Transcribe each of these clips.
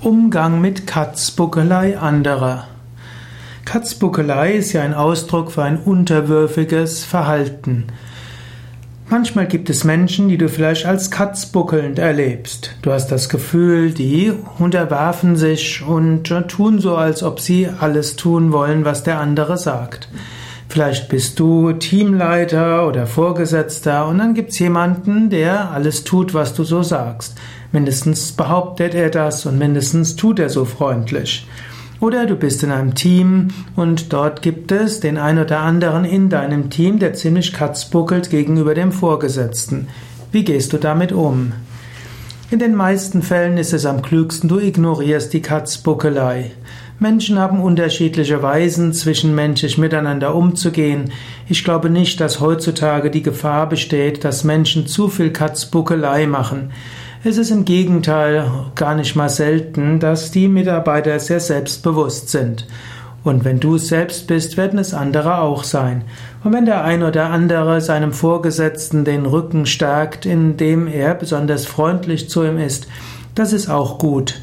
Umgang mit Katzbuckelei anderer. Katzbuckelei ist ja ein Ausdruck für ein unterwürfiges Verhalten. Manchmal gibt es Menschen, die du vielleicht als katzbuckelnd erlebst. Du hast das Gefühl, die unterwerfen sich und tun so, als ob sie alles tun wollen, was der andere sagt. Vielleicht bist du Teamleiter oder Vorgesetzter und dann gibt's jemanden, der alles tut, was du so sagst. Mindestens behauptet er das und mindestens tut er so freundlich. Oder du bist in einem Team und dort gibt es den ein oder anderen in deinem Team, der ziemlich katzbuckelt gegenüber dem Vorgesetzten. Wie gehst du damit um? In den meisten Fällen ist es am klügsten, du ignorierst die Katzbuckelei. Menschen haben unterschiedliche Weisen, zwischenmenschlich miteinander umzugehen. Ich glaube nicht, dass heutzutage die Gefahr besteht, dass Menschen zu viel Katzbuckelei machen. Es ist im Gegenteil gar nicht mal selten, dass die Mitarbeiter sehr selbstbewusst sind. Und wenn du es selbst bist, werden es andere auch sein. Und wenn der ein oder andere seinem Vorgesetzten den Rücken stärkt, indem er besonders freundlich zu ihm ist, das ist auch gut.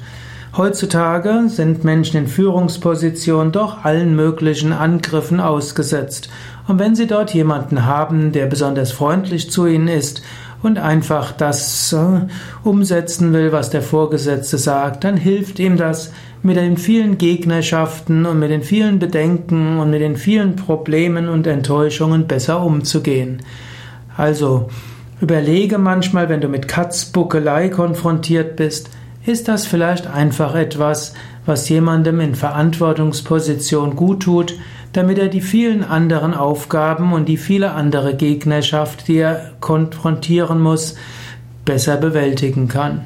Heutzutage sind Menschen in Führungspositionen doch allen möglichen Angriffen ausgesetzt. Und wenn sie dort jemanden haben, der besonders freundlich zu ihnen ist und einfach das äh, umsetzen will, was der Vorgesetzte sagt, dann hilft ihm das mit den vielen Gegnerschaften und mit den vielen Bedenken und mit den vielen Problemen und Enttäuschungen besser umzugehen. Also überlege manchmal, wenn du mit Katzbuckelei konfrontiert bist, ist das vielleicht einfach etwas, was jemandem in Verantwortungsposition gut tut, damit er die vielen anderen Aufgaben und die viele andere Gegnerschaft, die er konfrontieren muss, besser bewältigen kann.